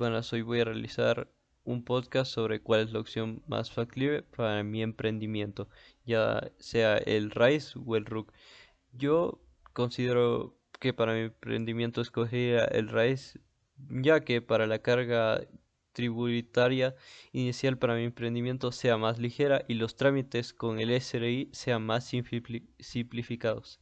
Buenas, hoy voy a realizar un podcast sobre cuál es la opción más factible para mi emprendimiento, ya sea el RISE o el RUC. Yo considero que para mi emprendimiento escogería el RISE, ya que para la carga tributaria inicial para mi emprendimiento sea más ligera y los trámites con el SRI sean más simplificados.